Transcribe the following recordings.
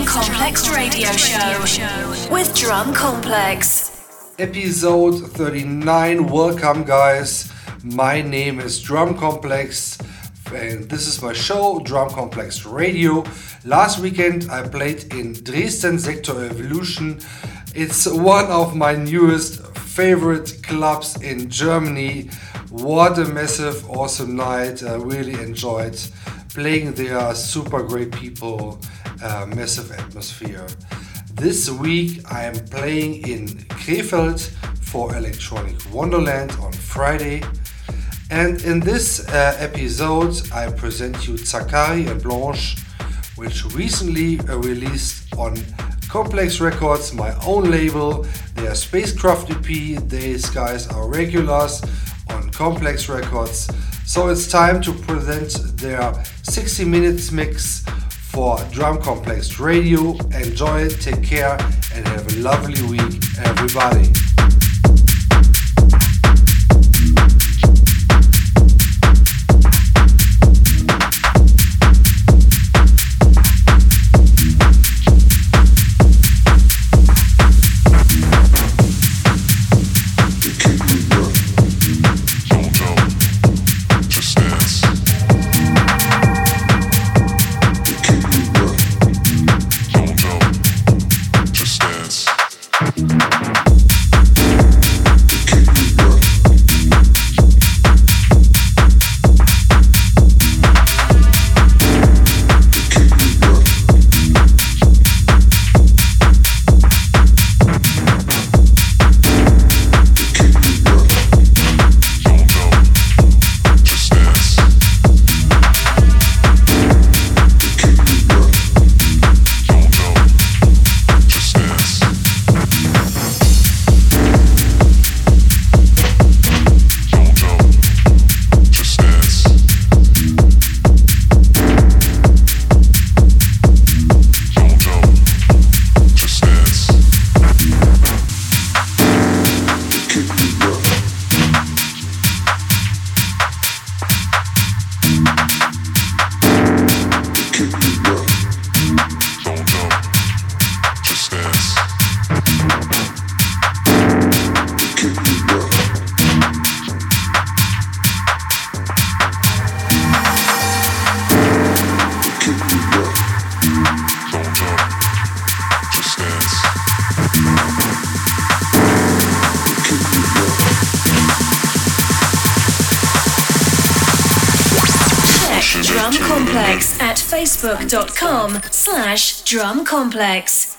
Drum Complex Radio Show with Drum Complex. Episode 39. Welcome, guys. My name is Drum Complex, and this is my show, Drum Complex Radio. Last weekend, I played in Dresden Sektor Evolution. It's one of my newest favorite clubs in Germany. What a massive, awesome night! I really enjoyed playing there. Super great people uh, massive atmosphere. This week I am playing in Krefeld for Electronic Wonderland on Friday. And in this uh, episode, I present you Zakari and Blanche, which recently uh, released on Complex Records, my own label. They are Spacecraft EP. These guys are regulars on Complex Records. So it's time to present their 60 minutes mix for Drum Complex Radio. Enjoy it, take care, and have a lovely week, everybody. facebook.com slash drumcomplex.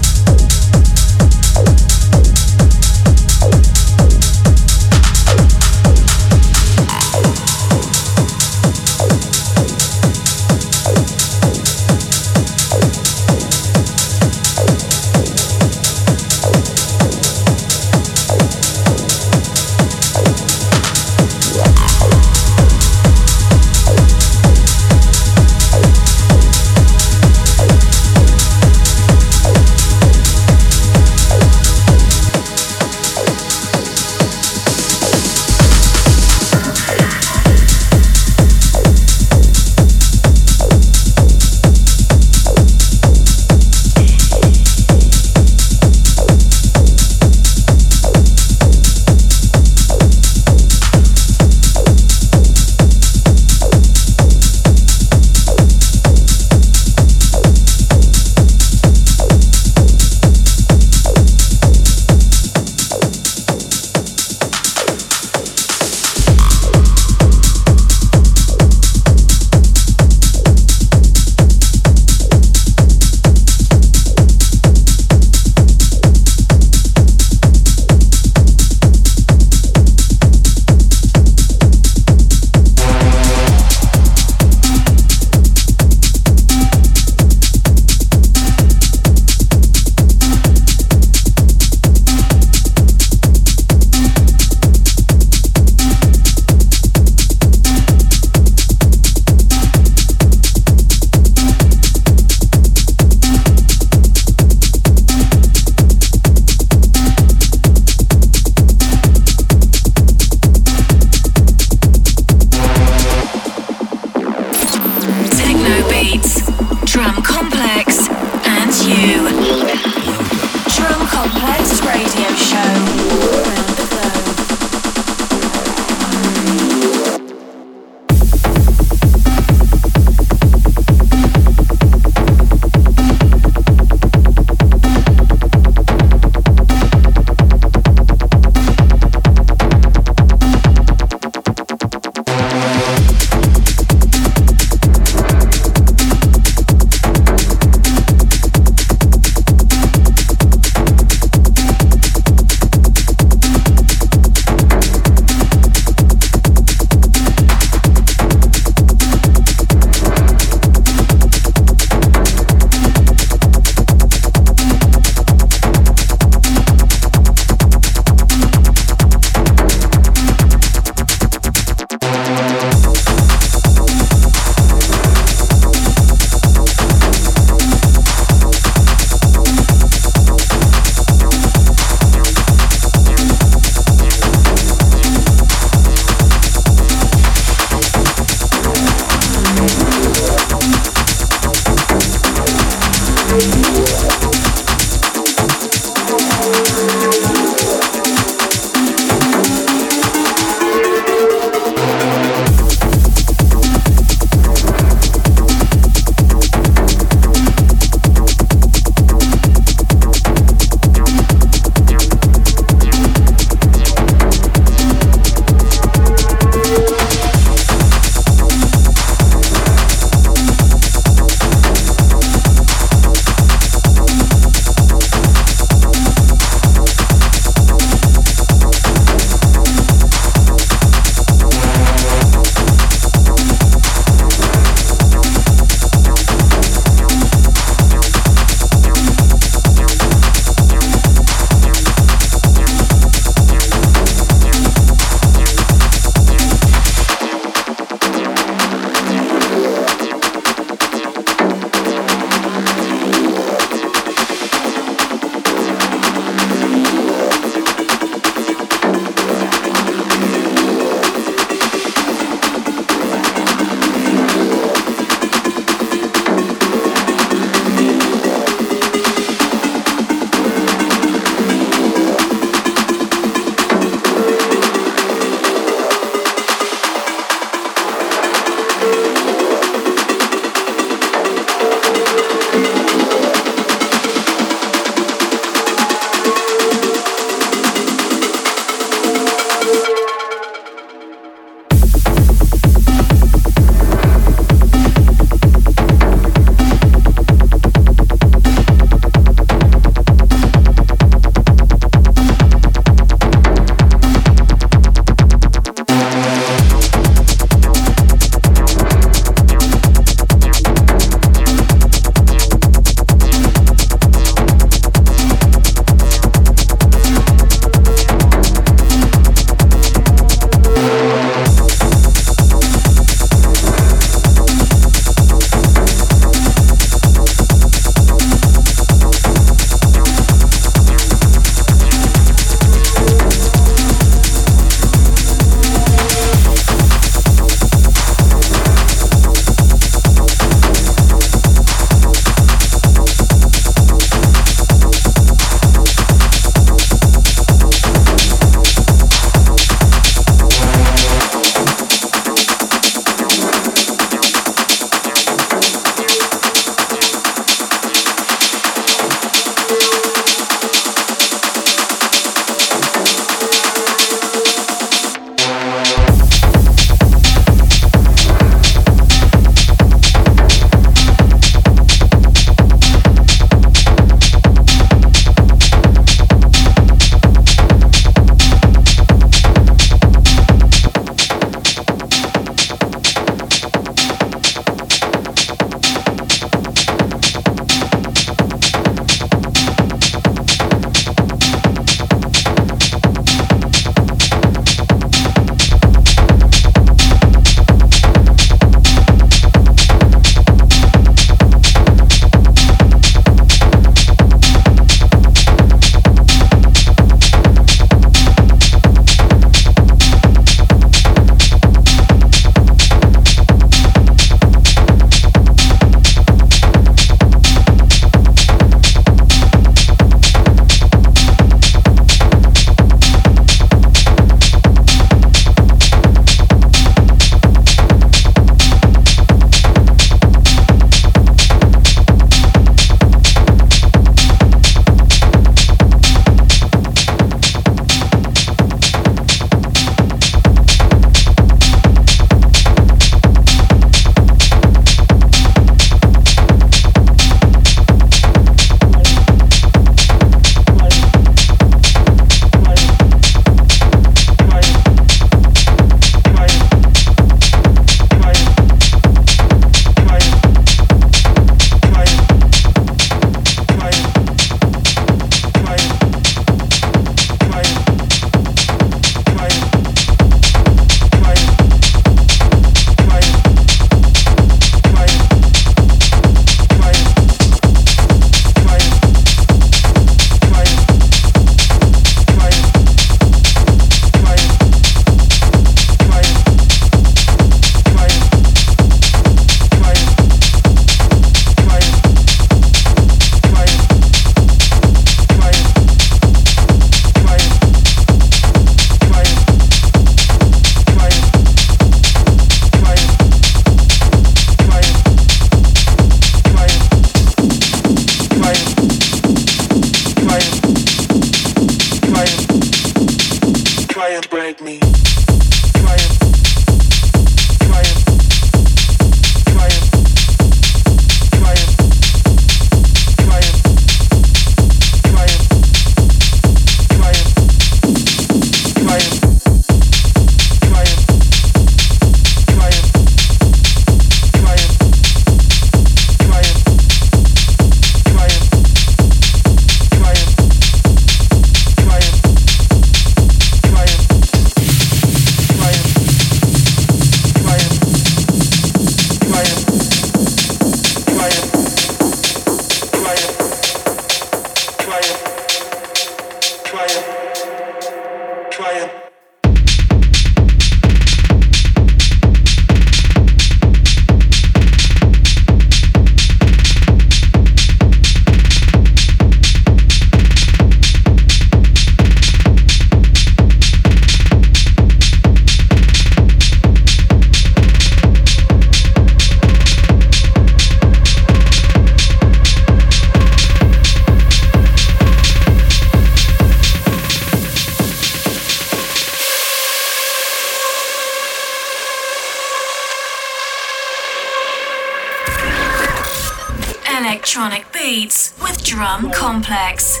Electronic beats with Drum Complex.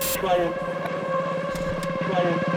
Try it. Try it.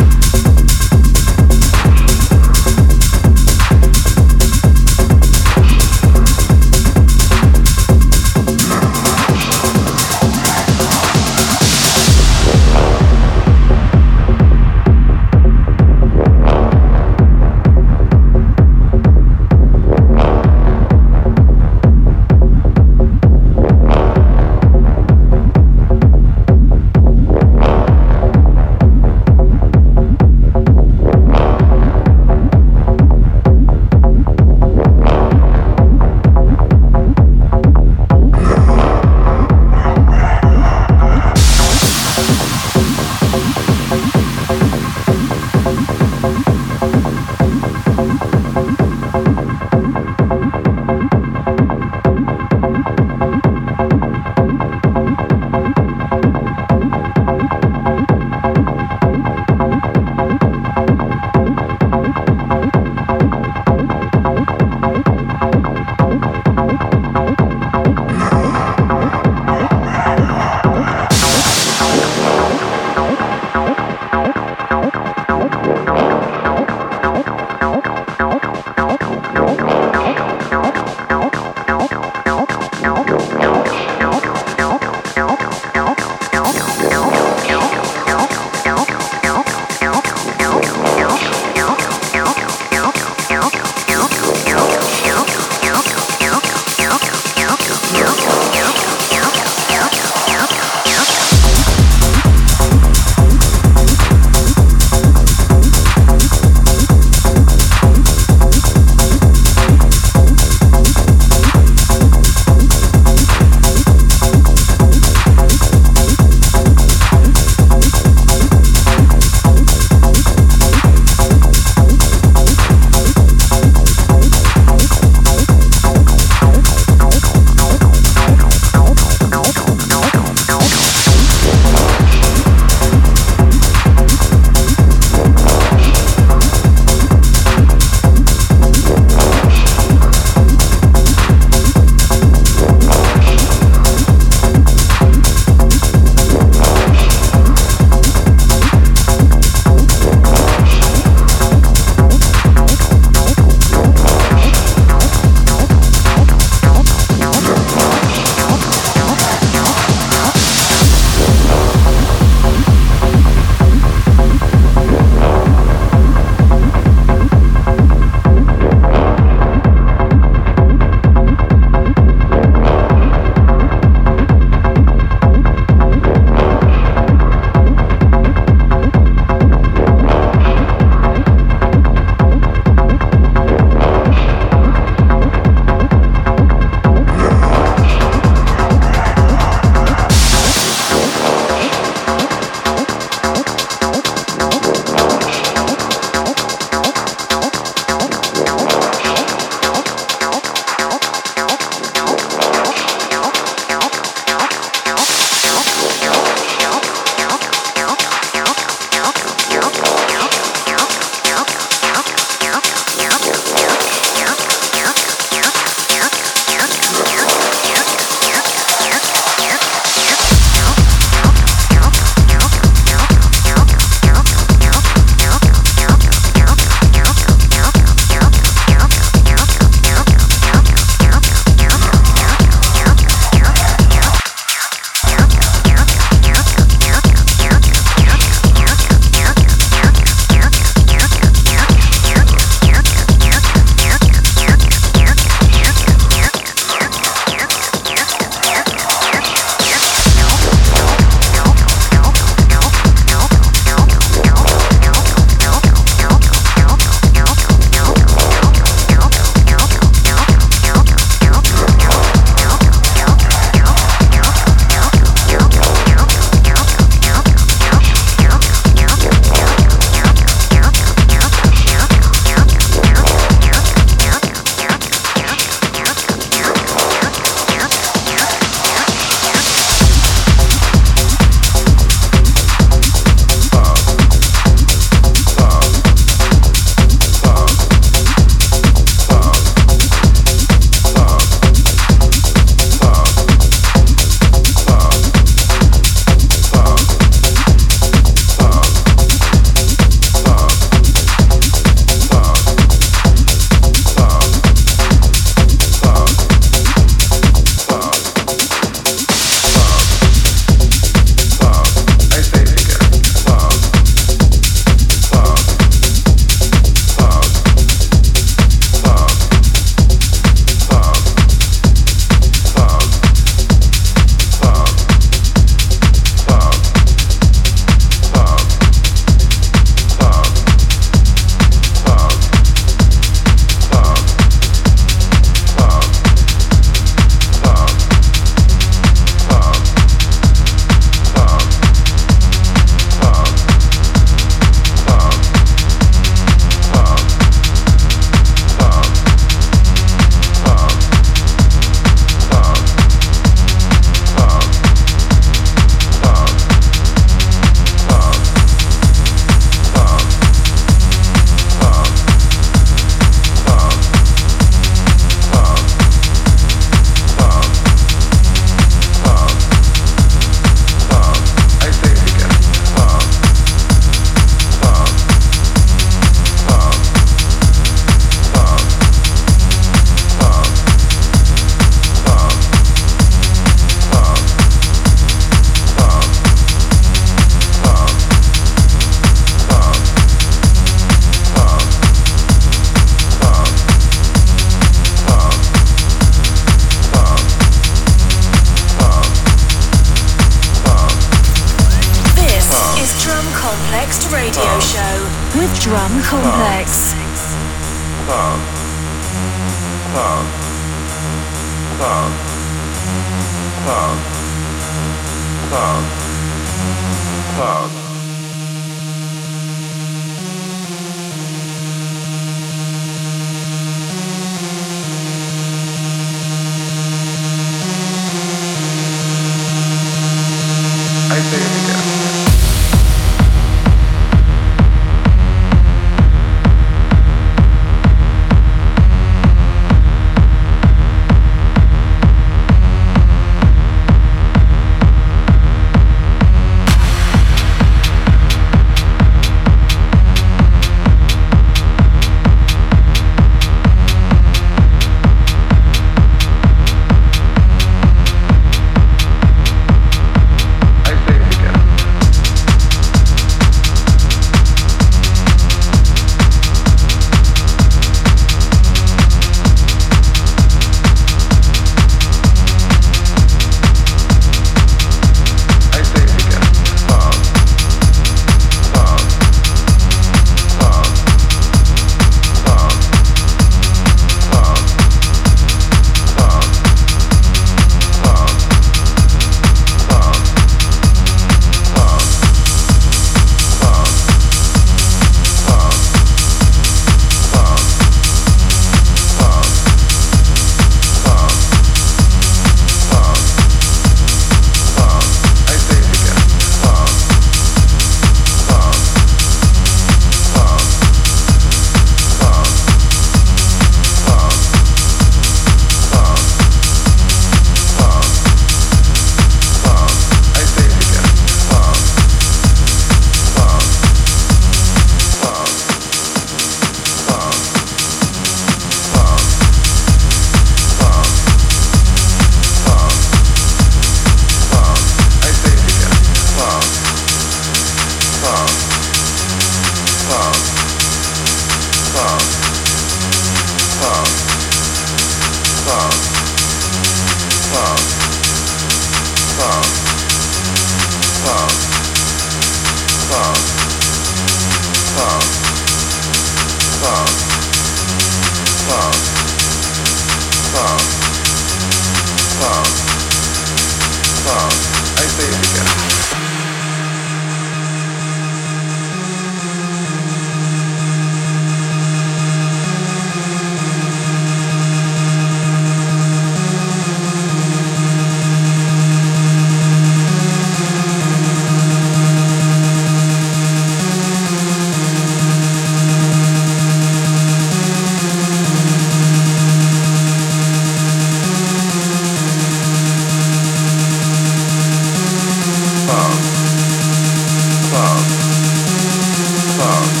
song.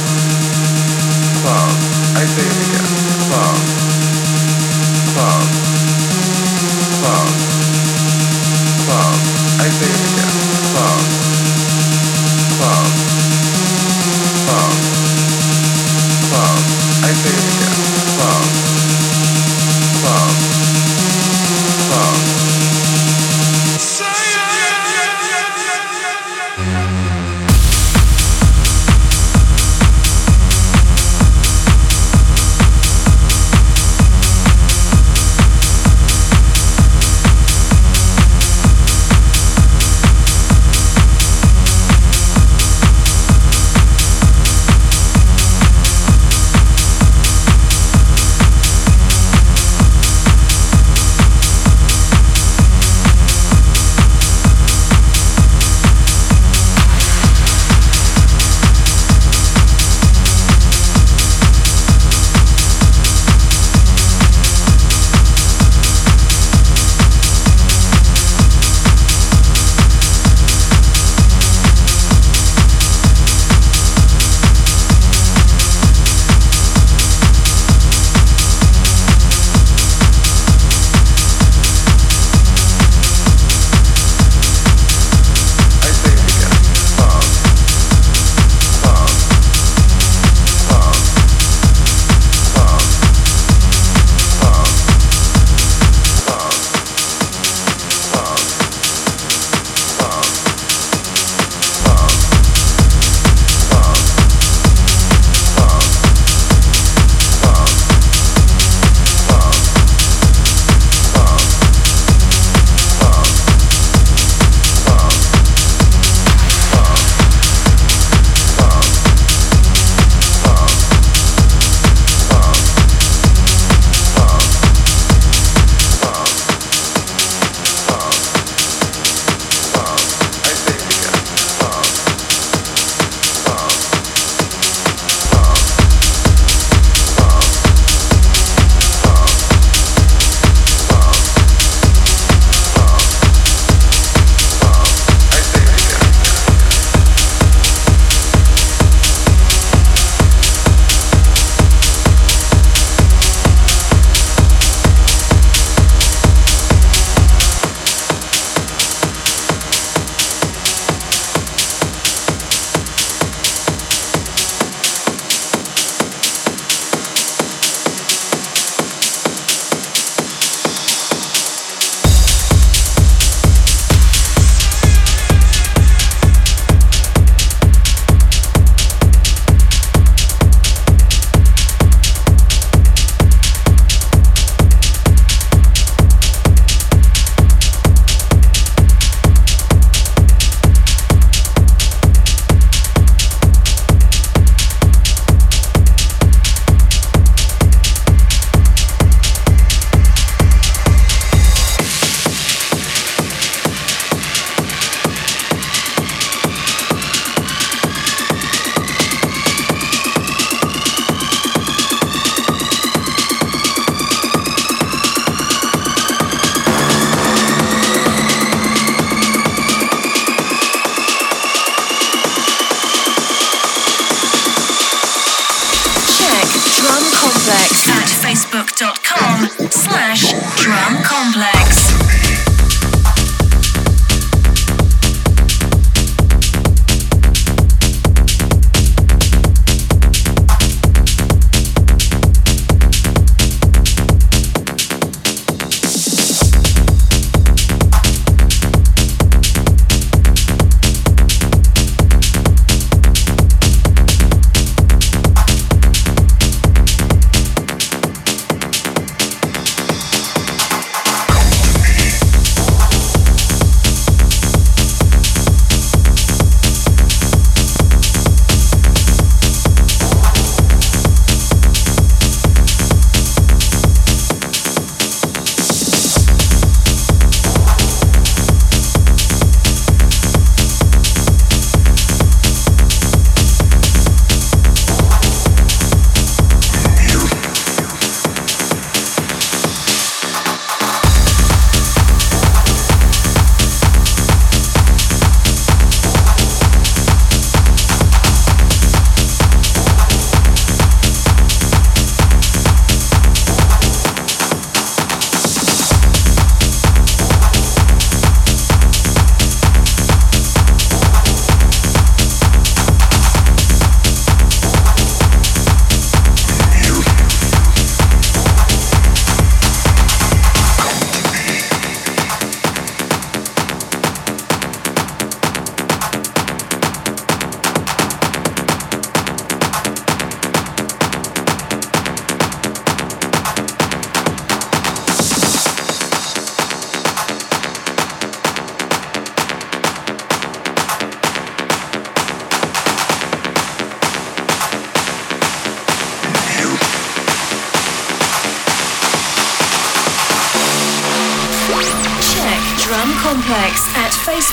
Complex.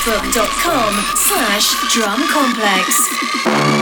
facebook.com slash Drum